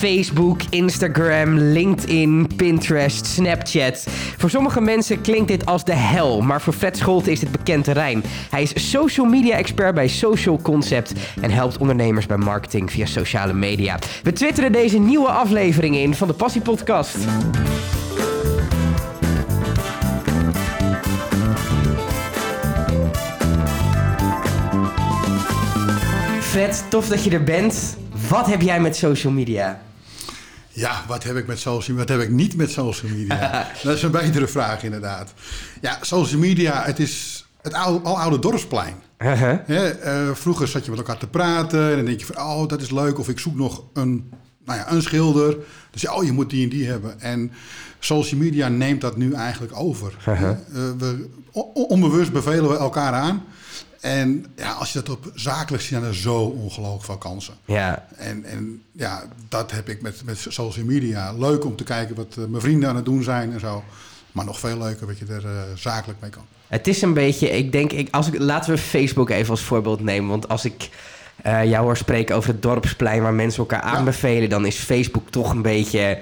Facebook, Instagram, LinkedIn, Pinterest, Snapchat. Voor sommige mensen klinkt dit als de hel, maar voor Fred Scholte is dit bekend terrein. Hij is social media expert bij Social Concept en helpt ondernemers bij marketing via sociale media. We twitteren deze nieuwe aflevering in van de Passie Podcast. Fred, tof dat je er bent. Wat heb jij met social media? Ja, wat heb ik met social media? Wat heb ik niet met social media? dat is een betere vraag, inderdaad. Ja, social media, het is het oude, aloude dorpsplein. Uh-huh. Hè, eh, vroeger zat je met elkaar te praten en dan denk je van, oh, dat is leuk. Of ik zoek nog een, nou ja, een schilder. Dus ja, oh, je moet die en die hebben. En social media neemt dat nu eigenlijk over. Uh-huh. Eh, we, on- onbewust bevelen we elkaar aan. En ja, als je dat op zakelijk ziet, dan er zo ongelooflijk veel kansen. Ja, En, en ja, dat heb ik met, met social media. Leuk om te kijken wat eh, mijn vrienden aan het doen zijn en zo. Maar nog veel leuker wat je er eh, zakelijk mee kan. Het is een beetje, ik denk, ik, als ik, laten we Facebook even als voorbeeld nemen. Want als ik eh, jou hoor spreken over het dorpsplein waar mensen elkaar aanbevelen, dan is Facebook toch een beetje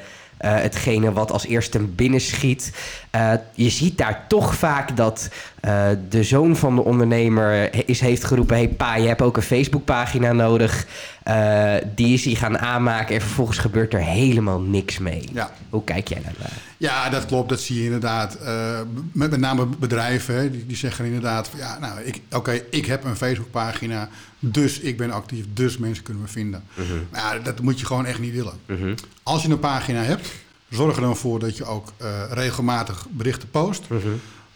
hetgene wat als eerste binnen schiet. Eh, je ziet daar toch vaak dat eh, de zoon van de ondernemer is, heeft geroepen: hey pa, je hebt ook een Facebookpagina nodig. Eh, die is hij gaan aanmaken en vervolgens gebeurt er helemaal niks mee. Ja. Hoe kijk jij daarnaar? Ja, dat klopt. Dat zie je inderdaad. Eh, met, met name bedrijven, hè, die, die zeggen inderdaad... Van, ja, nou, oké, ik heb een Facebookpagina, dus ik ben actief, dus mensen kunnen me vinden. Maar ja, dat moet je gewoon echt niet willen. Als je een pagina hebt, zorg er dan voor dat je ook eh, regelmatig berichten post.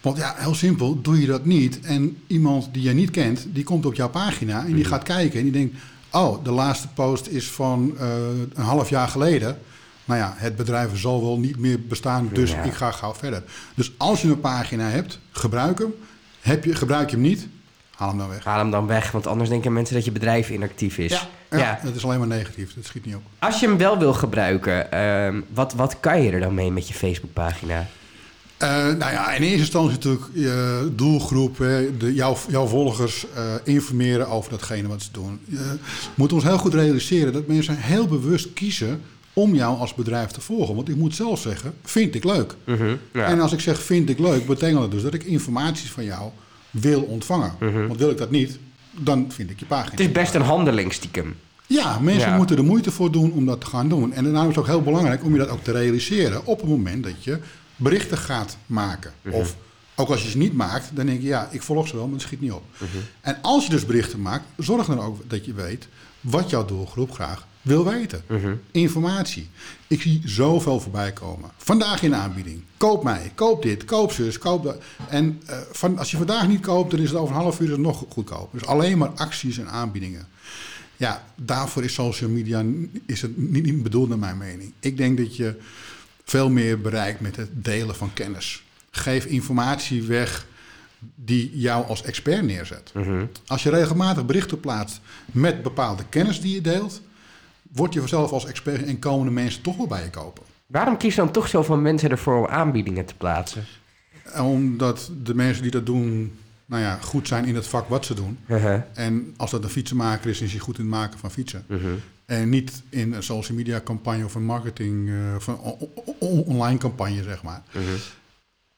Want ja, heel simpel, doe je dat niet en iemand die je niet kent, die komt op jouw pagina en die gaat kijken en die denkt... Oh, de laatste post is van eh, een half jaar geleden. Nou ja, het bedrijf zal wel niet meer bestaan, dus Ja. ik ga gauw verder. Dus als je een pagina hebt, gebruik hem. Heb je, gebruik je hem niet, haal hem dan weg. Haal hem dan weg, want anders denken mensen dat je bedrijf inactief is. ja, Ja. dat is alleen maar negatief. Dat schiet niet op. Als je hem wel wil gebruiken, ehm, wat, wat kan je er dan mee met je Facebookpagina? Eh, nou ja, in eerste instantie natuurlijk je doelgroep, hè, de, jouw, jouw volgers eh, informeren over datgene wat ze doen. Je moet ons heel goed realiseren dat mensen heel bewust kiezen om jou als bedrijf te volgen. Want ik moet zelf zeggen, vind ik leuk. ja. En als ik zeg vind ik leuk, betekent dat dus dat ik informatie van jou wil ontvangen. Want wil ik dat niet, dan vind ik je pagina. Het is best een handeling stiekem. Ja, mensen Ja. moeten er moeite voor doen om dat te gaan doen. En daarom is het ook heel belangrijk om je dat ook te realiseren op het moment dat je berichten gaat maken. Of ook als je ze niet maakt, dan denk je ja, ik volg ze wel, maar het schiet niet op. En als je dus berichten maakt, zorg dan ook dat je weet wat jouw doelgroep graag wil weten. Informatie. Ik zie zoveel voorbij komen. Vandaag in aanbieding. Koop mij, koop dit, koop zus, koop dat. En eh, van, als je vandaag niet koopt, dan is het over een half uur nog goedkoop. Dus alleen maar acties en aanbiedingen. Ja, daarvoor is social media is het niet, niet bedoeld naar mijn mening. Ik denk dat je veel meer bereikt met het delen van kennis. Geef informatie weg die jou als expert neerzet. Als je regelmatig berichten plaatst met bepaalde kennis die je deelt, word je vanzelf als expert en komen de mensen toch wel bij je kopen. Waarom kiezen dan toch zoveel mensen ervoor om aanbiedingen te plaatsen? Omdat de mensen die dat doen, nou ja, goed zijn in het vak wat ze doen. Uh-huh. En als dat een fietsenmaker is, is hij goed in het maken van fietsen. En niet in een social media campagne of een marketing, eh, of een online campagne, zeg maar.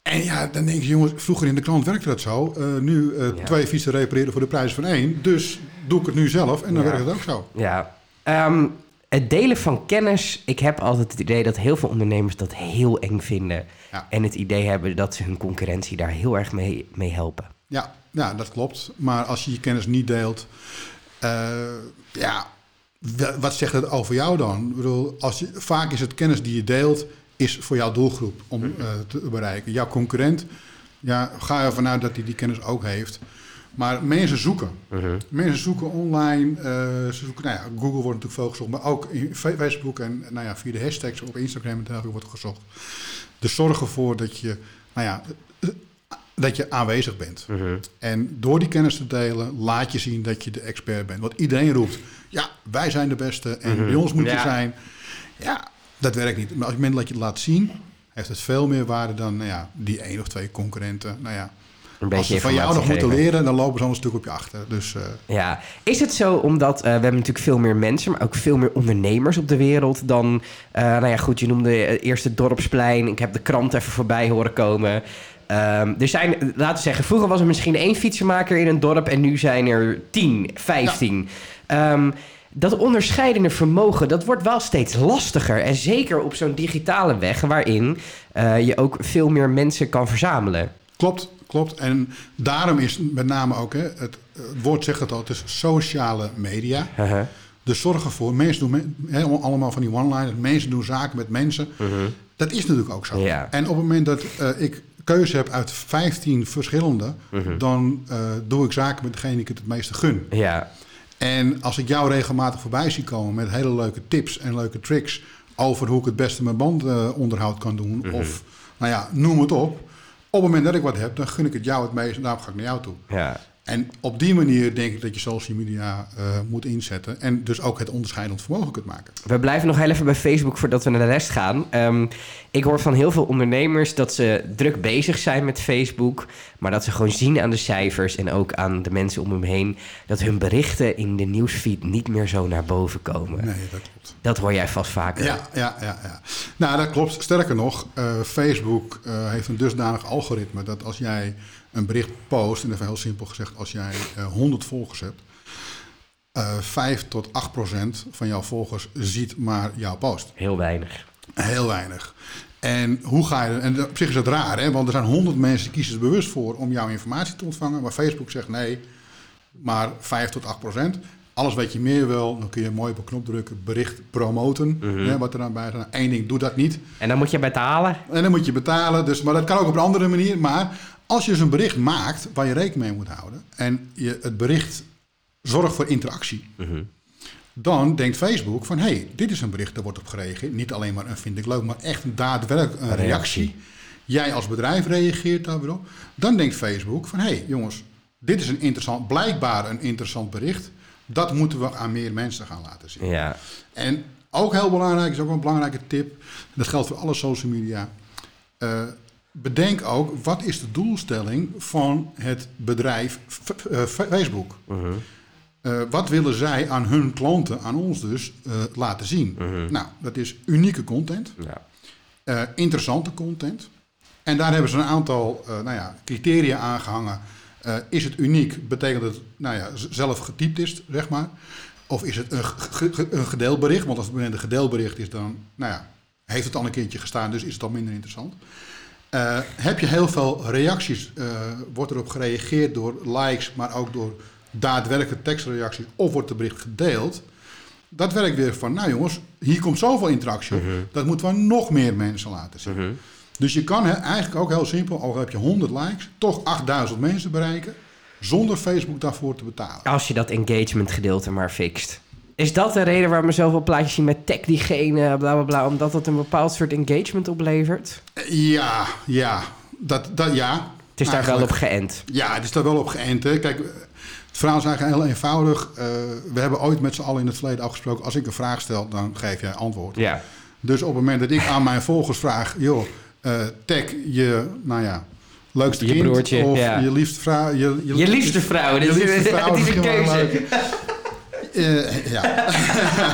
En ja, dan denk je, jongens, vroeger in de krant werkte dat zo. Eh, nu eh, Ja. twee fietsen repareren voor de prijs van één. Dus doe ik het nu zelf en dan Ja. werkt het ook zo. Ja. Ehm, het delen van kennis. Ik heb altijd het idee dat heel veel ondernemers dat heel eng vinden. Ja. En het idee hebben dat ze hun concurrentie daar heel erg mee, mee helpen. Ja, ja, dat klopt. Maar als je je kennis niet deelt, ja, wat zegt het over jou dan? Ik bedoel, als je, vaak is het kennis die je deelt, is voor jouw doelgroep om eh, te bereiken. Jouw concurrent, ja, ga ervan uit dat hij die kennis ook heeft. Maar mensen zoeken. Mensen zoeken online. eh, ze zoeken, nou ja, Google wordt natuurlijk veel gezocht, maar ook in Facebook en nou ja, via de hashtags op Instagram en dergelijke wordt gezocht. Dus zorg ervoor dat je, nou ja, dat je aanwezig bent. En door die kennis te delen, laat je zien dat je de expert bent. Want iedereen roept, ja, wij zijn de beste en bij ons moet je Ja. zijn. Ja, dat werkt niet. Maar als je moment dat je het laat zien, heeft het veel meer waarde dan nou ja, die één of twee concurrenten. Nou ja, Een beetje Als ze van jou nog moeten leren, dan lopen ze al een stuk op je achter. Dus eh, Ja, is het zo omdat eh, we hebben natuurlijk veel meer mensen, maar ook veel meer ondernemers op de wereld dan, eh, nou ja, goed, je noemde eerst het dorpsplein. Ik heb de krant even voorbij horen komen. Ehm, er zijn, laten we zeggen, vroeger was er misschien één fietsenmaker in een dorp en nu zijn er tien, vijftien. Ehm, dat onderscheidende vermogen, dat wordt wel steeds lastiger. En zeker op zo'n digitale weg waarin eh, je ook veel meer mensen kan verzamelen. klopt, klopt. En daarom is met name ook, hè, het, het woord zegt het al, het is sociale media. Uh-huh. Dus zorg ervoor, mensen doen allemaal van die one-liners, mensen doen zaken met mensen. Dat is natuurlijk ook zo. Ja. En op het moment dat eh, ik keuze heb uit 15 verschillende, Mhm. dan eh, doe ik zaken met degene die ik het het meeste gun. Ja, En als ik jou regelmatig voorbij zie komen met hele leuke tips en leuke tricks over hoe ik het beste mijn bandonderhoud kan doen, Mhm. of nou ja, noem het op. Op het moment dat ik wat heb, dan gun ik het jou het meest en daarom ga ik naar jou toe. ja. En op die manier denk ik dat je social media eh, moet inzetten en dus ook het onderscheidend vermogen kunt maken. We blijven nog heel even bij Facebook voordat we naar de rest gaan. Ehm, ik hoor van heel veel ondernemers dat ze druk bezig zijn met Facebook, maar dat ze gewoon zien aan de cijfers en ook aan de mensen om hem heen dat hun berichten in de nieuwsfeed niet meer zo naar boven komen. Nee, dat klopt. Dat hoor jij vast vaker. Ja, ja, ja, ja. Nou, dat klopt. Sterker nog, eh, Facebook eh, heeft een dusdanig algoritme dat als jij een bericht post, en even heel simpel gezegd, als jij eh 100 volgers hebt, eh 5 tot 8 procent van jouw volgers ziet maar jouw post. Heel weinig. Heel weinig. En hoe ga je... En op zich is het raar, hè? Want er zijn 100 mensen die kiezen er bewust voor om jouw informatie te ontvangen. Maar Facebook zegt nee, maar 5 tot 8 procent. Alles wat je meer wil, dan kun je mooi op een knop drukken, bericht promoten, hè, wat er dan bij staat. Eén ding, doe dat niet. En dan moet je betalen. En dan moet je betalen. Dus, maar dat kan ook op een andere manier. Maar als je dus een bericht maakt waar je rekening mee moet houden... en je het bericht zorgt voor interactie... dan denkt Facebook van... hé, hey, dit is een bericht, daar wordt op gereageerd. Niet alleen maar een vind ik leuk, maar echt een daadwerkelijk een Een reactie. reactie. Jij als bedrijf reageert daar weer op. Dan denkt Facebook van... hé, hey, jongens, dit is een interessant, blijkbaar een interessant bericht... dat moeten we aan meer mensen gaan laten zien. Ja. En ook heel belangrijk, is ook een belangrijke tip. Dat geldt voor alle social media. Eh, bedenk ook, wat is de doelstelling van het bedrijf F- eh, Facebook? Eh, wat willen zij aan hun klanten, aan ons dus, eh, laten zien? Nou, dat is unieke content, ja. eh, interessante content. En daar hebben ze een aantal eh, nou ja, criteria aangehangen. Eh, is het uniek? Betekent het nou ja, zelf getypt is, zeg maar. Of is het een, ge- ge- een gedeelbericht? Want als het een gedeelbericht is, dan nou ja, heeft het al een keertje gestaan, dus is het al minder interessant. Eh, heb je heel veel reacties? eh, wordt erop gereageerd door likes, maar ook door daadwerkelijke tekstreacties? Of wordt het bericht gedeeld? Dat werkt weer van, nou jongens, hier komt zoveel interactie op. Dat moeten we nog meer mensen laten zien. Dus je kan hè, eigenlijk ook heel simpel, al heb je 100 likes, toch 8000 mensen bereiken. Zonder Facebook daarvoor te betalen. Als je dat engagement gedeelte maar fixt. Is dat de reden waarom we zoveel plaatjes zien met tag diegene, bla bla bla, omdat dat een bepaald soort engagement oplevert? Ja, ja. Dat, dat, ja. Het is daar wel op geënt. Ja, het is daar wel op geënt. Hè. Kijk, het verhaal is eigenlijk heel eenvoudig. Eh, we hebben ooit met z'n allen in het verleden afgesproken... als ik een vraag stel, dan geef jij antwoord. Ja. Dus op het moment dat ik aan mijn volgers vraag... joh, eh tag je, nou ja, leukste Je kind... broertje, of ja. je liefste vrouw... Je, Je liefste vrouw, Je liefste vrouw, het is een keuze. Eh, ja.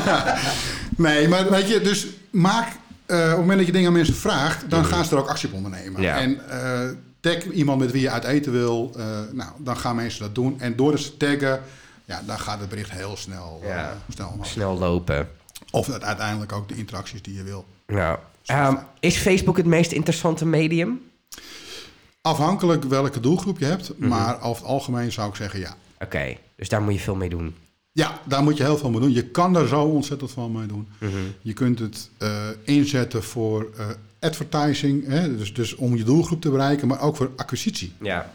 nee, maar weet je, dus maak... eh, op het moment dat je dingen aan mensen vraagt... dan gaan ze er ook actie op ondernemen. Ja. En eh, tag iemand met wie je uit eten wil... nou, dan gaan mensen dat doen. En door te taggen... Ja, dan gaat het bericht heel snel, Ja. snel. Snel lopen. Of het uiteindelijk ook de interacties die je wil. Nou, ehm, is Facebook het meest interessante medium? Afhankelijk welke doelgroep je hebt, Mhm. maar over het algemeen zou ik zeggen ja. Oké, dus daar moet je veel mee doen. Ja, daar moet je heel veel mee doen. Je kan daar zo ontzettend veel mee doen. Mhm. Je kunt het eh, inzetten voor eh, advertising, hè, dus, dus om je doelgroep te bereiken, maar ook voor acquisitie. Ja.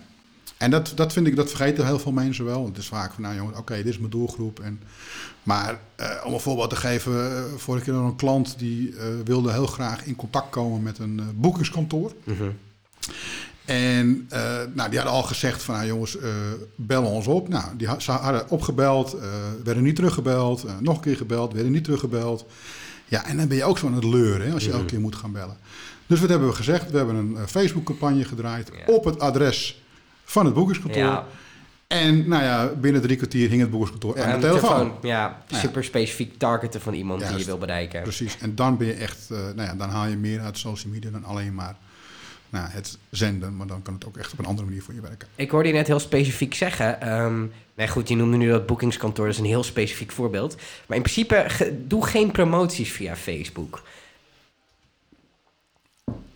En dat, dat vind ik, dat vergeten heel veel mensen wel. Het is vaak van, nou jongen, oké, dit is mijn doelgroep. En, maar eh, om een voorbeeld te geven, vorige keer we een klant die wilde heel graag in contact komen met een boekingskantoor. Mhm. En eh, nou, die hadden al gezegd van, nou jongens, eh bellen ons op. Nou, die ze hadden opgebeld, eh, werden niet teruggebeld. nog een keer gebeld, werden niet teruggebeld. Ja, en dan ben je ook zo aan het leuren hè, als je elke keer moet gaan bellen. Dus wat hebben we gezegd? We hebben een Facebook-campagne gedraaid Ja. op het adres van het boekingskantoor. Ja. En nou ja, binnen drie kwartier hing het boekingskantoor aan de telefoon. Ja, Ja. super specifiek targeten van iemand die je wil bereiken. Precies. En dan ben je echt, nou ja, dan haal je meer uit social media dan alleen maar nou, het zenden. Maar dan kan het ook echt op een andere manier voor je werken. Ik hoorde je net heel specifiek zeggen. ehm nee, goed, je noemde nu dat boekingskantoor, dat is een heel specifiek voorbeeld. Maar in principe, ge- doe geen promoties via Facebook.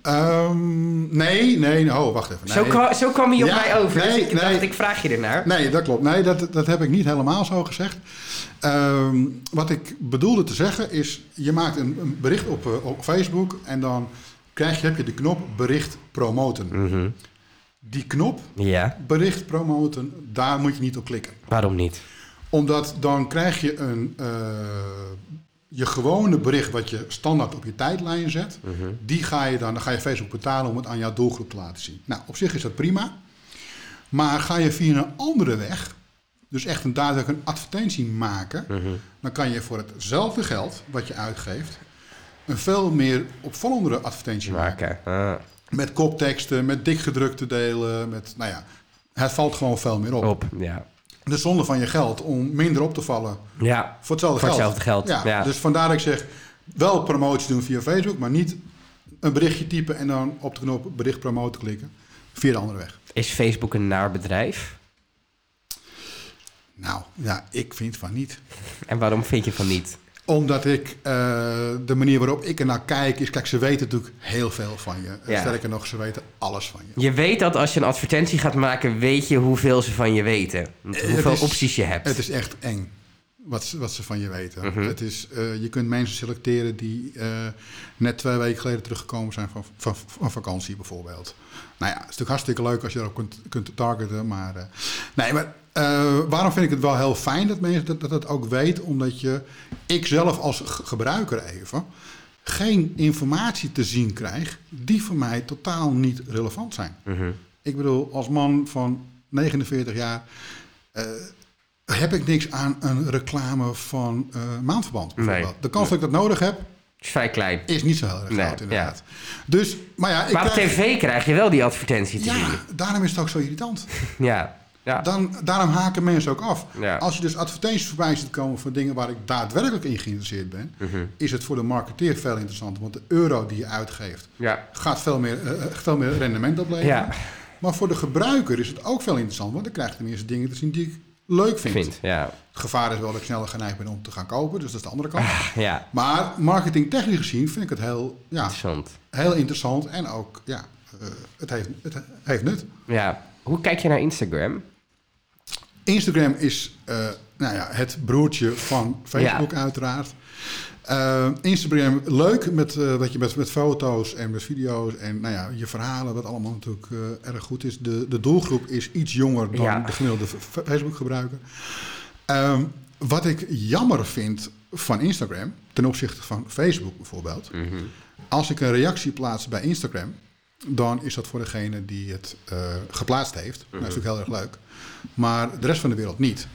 Ehm, nee, nee, oh, wacht even. Nee. Zo, kwa- zo kwam hij op Ja, mij over. dus nee, ik nee. ik vraag je ernaar. Nee, dat klopt. Nee, dat, dat heb ik niet helemaal zo gezegd. Ehm, wat ik bedoelde te zeggen is, je maakt een, een bericht op, eh, op Facebook en dan krijg je, heb je de knop bericht promoten. Mhm. Die knop Ja, bericht promoten, daar moet je niet op klikken. waarom niet? Omdat dan krijg je een, eh, je gewone bericht wat je standaard op je tijdlijn zet. Mhm. Die ga je dan, dan ga je Facebook betalen om het aan jouw doelgroep te laten zien. Nou, op zich is dat prima. Maar ga je via een andere weg, dus echt een daadwerkelijk een advertentie maken, Mhm. dan kan je voor hetzelfde geld wat je uitgeeft, een veel meer opvallendere advertentie maken. Ah, Met kopteksten, met dikgedrukte delen, met, nou ja, het valt gewoon veel meer op. op, ja. De zonde van je geld om minder op te vallen Ja, voor hetzelfde Voor geld. hetzelfde geld, Ja, ja. Dus vandaar dat ik zeg, wel promotie doen via Facebook, maar niet een berichtje typen en dan op de knop bericht promoten klikken. Via de andere weg. is Facebook een naar bedrijf? Nou, ja, ik vind van niet. En waarom vind je van niet? Omdat ik, eh, de manier waarop ik er naar kijk, is, kijk, ze weten natuurlijk heel veel van je. Ja. Sterker nog, ze weten alles van je. Je weet dat als je een advertentie gaat maken, weet je hoeveel ze van je weten. Eh, Hoeveel is- opties je hebt. Het is echt eng. Wat, ze- wat ze van je weten. Mhm. het is, eh, je kunt mensen selecteren die net twee weken geleden teruggekomen zijn van, van, van vakantie bijvoorbeeld. Nou ja, het is natuurlijk hartstikke leuk als je erop kunt, kunt targeten. Maar, nee, maar eh, waarom vind ik het wel heel fijn dat mensen dat, dat, dat ook weten? Omdat je, ik zelf als gebruiker even, geen informatie te zien krijg die voor mij totaal niet relevant zijn. Mhm. Ik bedoel, als man van 49 jaar eh, heb ik niks aan een reclame van eh, maandverband. bijvoorbeeld. Nee. De kans dat ik dat nodig heb, is vrij klein. is niet zo heel erg Nee, groot inderdaad. Dus, maar ja, ik Maar op krijg- tv krijg je wel die advertentie te ja, zien. daarom is het ook zo irritant. Ja. Ja. Dan, daarom haken mensen ook af. Ja. Als je dus advertenties voorbij ziet komen voor dingen waar ik daadwerkelijk in geïnteresseerd ben, Mhm. is het voor de marketeer veel interessanter. Want de euro die je uitgeeft Ja. gaat veel meer, eh, veel meer rendement opleveren. Ja. Maar voor de gebruiker is het ook veel interessant, want dan krijg je tenminste dingen te zien die ik leuk vind. Vind. Ja. Het gevaar is wel dat ik sneller geneigd ben om te gaan kopen, dus dat is de andere kant. Ja. Maar marketingtechnisch gezien vind ik het heel, ja, Interessant. heel interessant en ook, ja, eh, het, heeft, het heeft nut. Ja. Hoe kijk je naar Instagram? Instagram is eh, nou ja, het broertje van Facebook uiteraard. Eh, Instagram leuk met, dat je met, met foto's en met video's en nou ja, je verhalen, wat allemaal natuurlijk erg goed is. De, de doelgroep is iets jonger dan Ja. de gemiddelde f- Facebook gebruiker. Ehm, wat ik jammer vind van Instagram ten opzichte van Facebook bijvoorbeeld. Mhm. Als ik een reactie plaats bij Instagram, dan is dat voor degene die het eh, geplaatst heeft. Dat is natuurlijk heel erg leuk. Maar de rest van de wereld niet.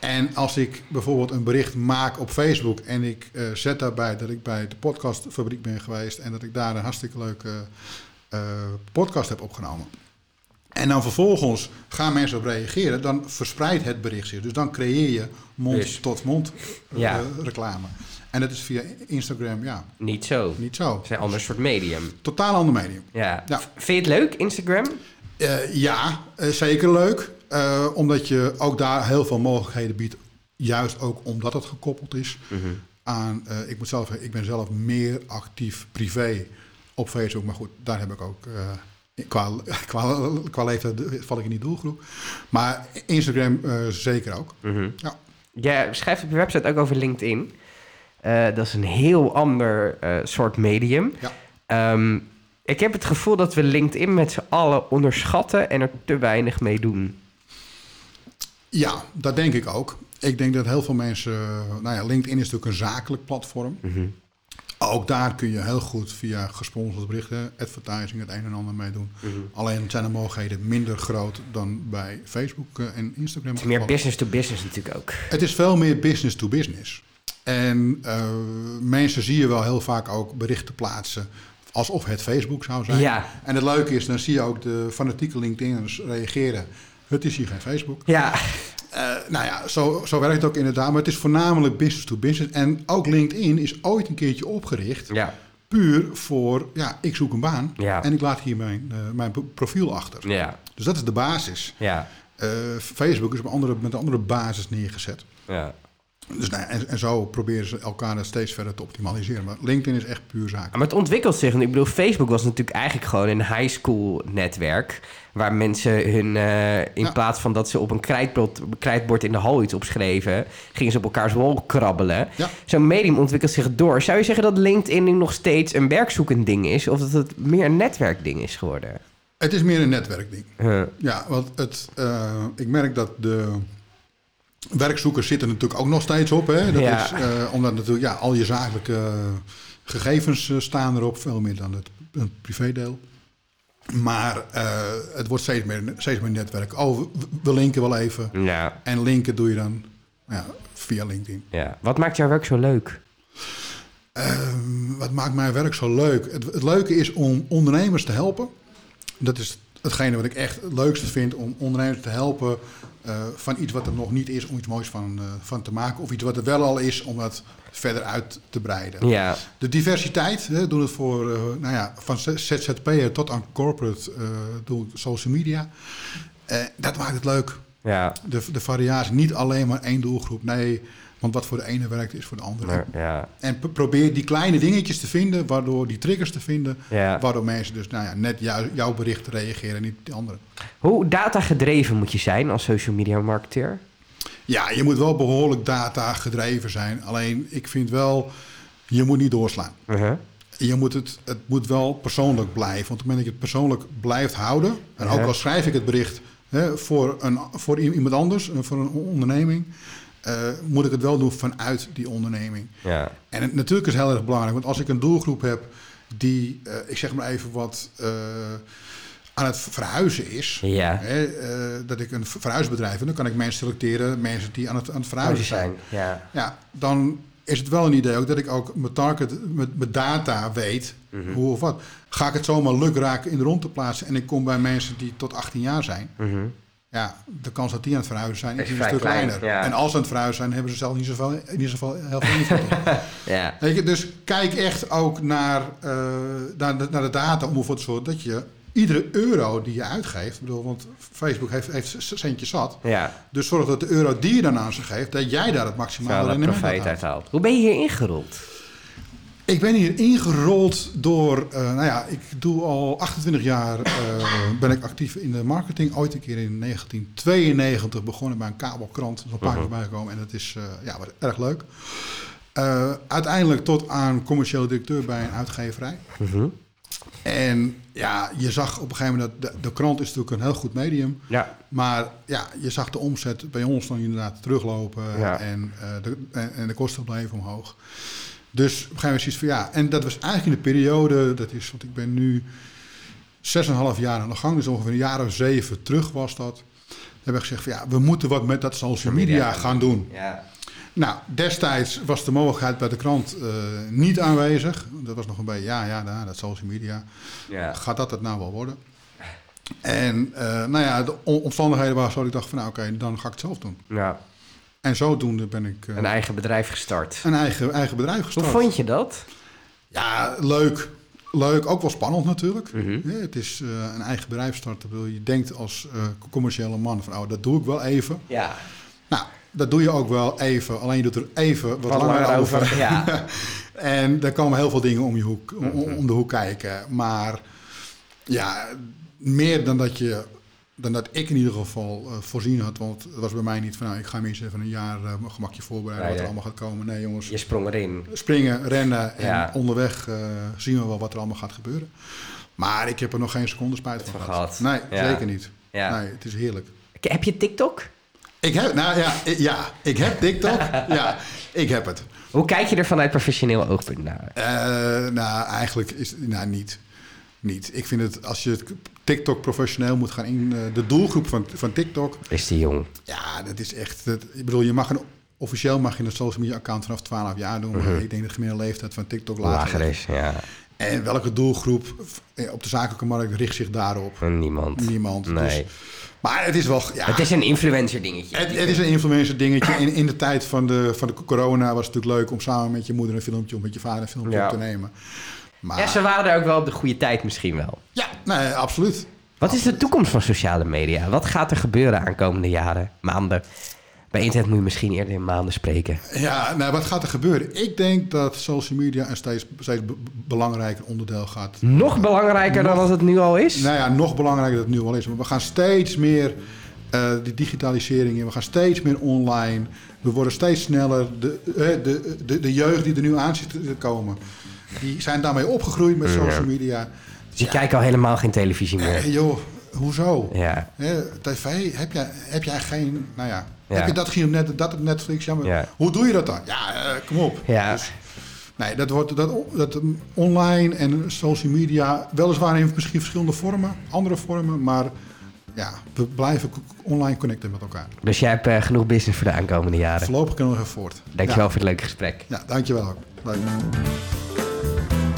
En als ik bijvoorbeeld een bericht maak op Facebook en ik eh, zet daarbij dat ik bij de podcastfabriek ben geweest en dat ik daar een hartstikke leuke eh, podcast heb opgenomen. En dan vervolgens gaan mensen op reageren, dan verspreidt het bericht zich. Dus dan creëer je Dus- mond-tot-mond eh, Ja. reclame. En dat is via Instagram, ja, Niet zo. niet zo. Het is een ander soort medium. Totaal ander medium. Ja. Ja. Vind je het leuk, Instagram? Eh, ja, eh, zeker leuk. Eh, omdat je ook daar heel veel mogelijkheden biedt. Juist ook omdat het gekoppeld is Mhm. aan... eh, ik moet zelf zeggen, ik ben zelf meer actief privé op Facebook. Maar goed, daar heb ik ook... qua, qua, qua leeftijd val ik in die doelgroep. Maar Instagram eh, zeker ook. Mhm. Ja. Jij schrijft op je website ook over LinkedIn. Eh, dat is een heel ander eh, soort medium. Ja. Ehm, ik heb het gevoel dat we LinkedIn met z'n allen onderschatten en er te weinig mee doen. ja, dat denk ik ook. Ik denk dat heel veel mensen... Nou ja, LinkedIn is natuurlijk een zakelijk platform. Mhm. Ook daar kun je heel goed via gesponsorde berichten, advertising, het een en ander mee doen. Mhm. Alleen zijn de mogelijkheden minder groot dan bij Facebook eh, en Instagram. Het is meer business to business natuurlijk ook. Het is veel meer business to business. En eh, mensen zie je wel heel vaak ook berichten plaatsen alsof het Facebook zou zijn. Ja. En het leuke is, dan zie je ook de fanatieke LinkedIn'ers reageren. Het is hier geen Facebook. Ja, Eh, nou ja, zo, zo werkt het ook inderdaad. Maar het is voornamelijk business to business. En ook LinkedIn is ooit een keertje opgericht. ja, Puur voor, ja, ik zoek een baan. Ja. En ik laat hier mijn, eh, mijn profiel achter. ja, Dus dat is de basis. ja, Eh, Facebook is op andere, met een andere basis neergezet. ja. Dus, nou, ja, en, en zo proberen ze elkaar steeds verder te optimaliseren. Maar LinkedIn is echt puur zaak. Maar het ontwikkelt zich. Ik bedoel, Facebook was natuurlijk eigenlijk gewoon een high school netwerk. Waar mensen hun, eh, in Ja. plaats van dat ze op een krijtbord, krijtbord in de hal iets opschreven, gingen ze op elkaars wol krabbelen. Ja. Zo'n medium ontwikkelt zich door. Zou je zeggen dat LinkedIn nu nog steeds een werkzoekend ding is? Of dat het meer een netwerkding is geworden? Het is meer een netwerkding. Huh. Ja, want het, eh, ik merk dat de werkzoekers zitten natuurlijk ook nog steeds op. Hè? Dat Ja. is, eh, omdat natuurlijk ja, al je zakelijke gegevens eh, staan erop, veel meer dan het, het privédeel. Maar eh, het wordt steeds meer, steeds meer netwerk. Oh, we, we linken wel even. Ja, En linken doe je dan ja, via LinkedIn. ja. Wat maakt jouw werk zo leuk? Ehm, wat maakt mijn werk zo leuk? Het, het leuke is om ondernemers te helpen. Dat is hetgene wat ik echt het leukste vind. Om ondernemers te helpen eh, van iets wat er nog niet is. Om iets moois van, eh, van te maken. Of iets wat er wel al is. Om dat verder uit te breiden. Ja, De diversiteit. Hè, doen het voor, eh, nou ja, van ZZP'er tot aan corporate. doe ik social media. Dat maakt het leuk. ja, De, de variatie. Niet alleen maar één doelgroep. Nee, want wat voor de ene werkt is voor de andere. maar, ja, En probeer die kleine dingetjes te vinden, waardoor die triggers te vinden, ja. waardoor mensen dus nou ja, net jou, jouw bericht reageren, niet die andere. Hoe datagedreven moet je zijn als social media marketeer? Ja, je moet wel behoorlijk data gedreven zijn. Alleen ik vind wel, je moet niet doorslaan. Uh-huh. Je moet het, het moet wel persoonlijk blijven. Want op het moment dat je het persoonlijk blijft houden, en ook Ja. al schrijf ik het bericht hè, voor, een, voor iemand anders, voor een onderneming, eh, moet ik het wel doen vanuit die onderneming. Ja, En het, natuurlijk is het heel erg belangrijk, want als ik een doelgroep heb die, eh, ik zeg maar even wat, eh, aan het verhuizen is, ja. hè, dat ik een verhuisbedrijf heb, dan kan ik mensen selecteren, mensen die aan het, aan het verhuizen zijn. Ja. Ja, dan is het wel een idee ook dat ik ook mijn target, met, met data weet, Mhm. hoe of wat. Ga ik het zomaar lukraak in de rond te plaatsen en ik kom bij mensen die tot 18 jaar zijn, Mhm. Ja, de kans dat die aan het verhuizen zijn is, Is een stuk klein, kleiner. ja. En als ze aan het verhuizen zijn, hebben ze zelf niet zoveel, niet zoveel heel veel invloed. Ja. Je, dus kijk echt ook naar, eh, naar, de, naar de data om ervoor te zorgen dat je iedere euro die je uitgeeft, bedoel, want Facebook heeft, heeft centjes zat, ja. dus zorg dat de euro die je dan aan ze geeft, dat jij daar het maximale rendement uit haalt. Hoe ben je hier ingerold? Ik ben hier ingerold door, eh, nou ja, ik doe al 28 jaar, eh, ben ik actief in de marketing. Ooit een keer in 1992 begonnen bij een kabelkrant, er is een paar keer gekomen en dat is, eh, ja, erg leuk. Uiteindelijk tot aan commercieel directeur bij een uitgeverij. Mhm. En ja, je zag op een gegeven moment dat de, de krant is natuurlijk een heel goed medium. Ja. Maar ja, je zag de omzet bij ons dan inderdaad teruglopen. Ja. En, de, en, en de kosten bleven omhoog. Dus op een gegeven moment zoiets van ja. En dat was eigenlijk in de periode, dat is, want ik ben nu 6,5 jaar aan de gang. Dus ongeveer een jaar of zeven terug was dat. Hebben we gezegd van ja, we moeten wat met dat social media gaan doen. Ja. Nou, destijds was de mogelijkheid bij de krant eh, niet aanwezig. Dat was nog een beetje, ja, ja, dat social media. Ja. Gaat dat het nou wel worden? En eh, nou ja, de omstandigheden waren zo dat ik dacht van nou oké, dan ga ik het zelf doen. ja. En zodoende ben ik eh, Een eigen bedrijf gestart. een eigen, eigen bedrijf Hoe gestart. vond je dat? Ja, leuk. Leuk, ook wel spannend natuurlijk. Mhm. Ja, het is eh, een eigen bedrijf starten. Bedoel, Je denkt als eh, commerciële man van oh, dat doe ik wel even. Ja. Nou, dat doe je ook wel even. Alleen je doet er even wat, langer, over. Ja. En er komen heel veel dingen om, je hoek, om, om de hoek kijken. Maar ja, meer dan dat, je, dan dat ik in ieder geval eh, voorzien had. Want het was bij mij niet van, nou, ik ga me eens even een jaar mijn gemakje voorbereiden wat er allemaal gaat komen. Nee jongens, Je sprong erin. springen, rennen en Ja. onderweg eh, zien we wel wat er allemaal gaat gebeuren. Maar ik heb er nog geen seconde spijt van Van gehad. gehad. Nee, Ja. zeker niet. Ja. Nee, het is heerlijk. Heb je TikTok? Ik heb, nou ja, ik- ja, ik heb TikTok. ja, ik heb het. Hoe kijk je er vanuit professioneel oogpunt naar? Nou, eigenlijk is nou, niet. Niet. Ik vind het, als je TikTok professioneel moet gaan in... eh, de doelgroep van, van TikTok, Is die jong? ja, dat is echt... Dat, ik bedoel, je mag een, officieel mag je een social media account vanaf 12 jaar doen. Maar ik denk de gemiddelde leeftijd van TikTok lager, Lager is. ja. En welke doelgroep eh, op de zakelijke markt richt zich daarop? Niemand. Niemand. Nee. Dus, maar het is wel... Ja, Het is een influencer dingetje. het, het is een influencer dingetje. In, in de tijd van de, van de corona was het natuurlijk leuk om samen met je moeder een filmpje of met je vader een filmpje Ja. op te nemen. Maar, Ja, ze waren er ook wel op de goede tijd misschien wel. ja, nee, absoluut. Wat is de toekomst van sociale media? Wat gaat er gebeuren aankomende jaren, maanden? Bij internet moet je misschien eerder in maanden spreken. Ja, nou, wat gaat er gebeuren? Ik denk dat social media een steeds, steeds be- belangrijker onderdeel gaat. Nog belangrijker dan als het nu al is? Nou ja, nog belangrijker dat het nu al is. Maar we gaan steeds meer eh, die digitalisering in. We gaan steeds meer online. We worden steeds sneller. De, eh, de, de, de jeugd die er nu aan zit te komen, die zijn daarmee opgegroeid met social media. Dus je kijkt al helemaal geen televisie meer. Eh, joh, hoezo? Ja. Hè, TV, heb jij, heb jij geen, nou ja, Ja. heb je dat gezien op net, dat op Netflix? Ja, maar Ja. hoe doe je dat dan? Ja, eh, kom op. Ja. Dus, nee, dat wordt dat, dat online en social media, weliswaar in misschien verschillende vormen, andere vormen, maar ja, we blijven online connecten met elkaar. Dus jij hebt eh, genoeg business voor de aankomende jaren. Voorlopig kunnen we nog even voort. Dankjewel Ja, voor het leuke gesprek. ja dankjewel ook. Leuk. you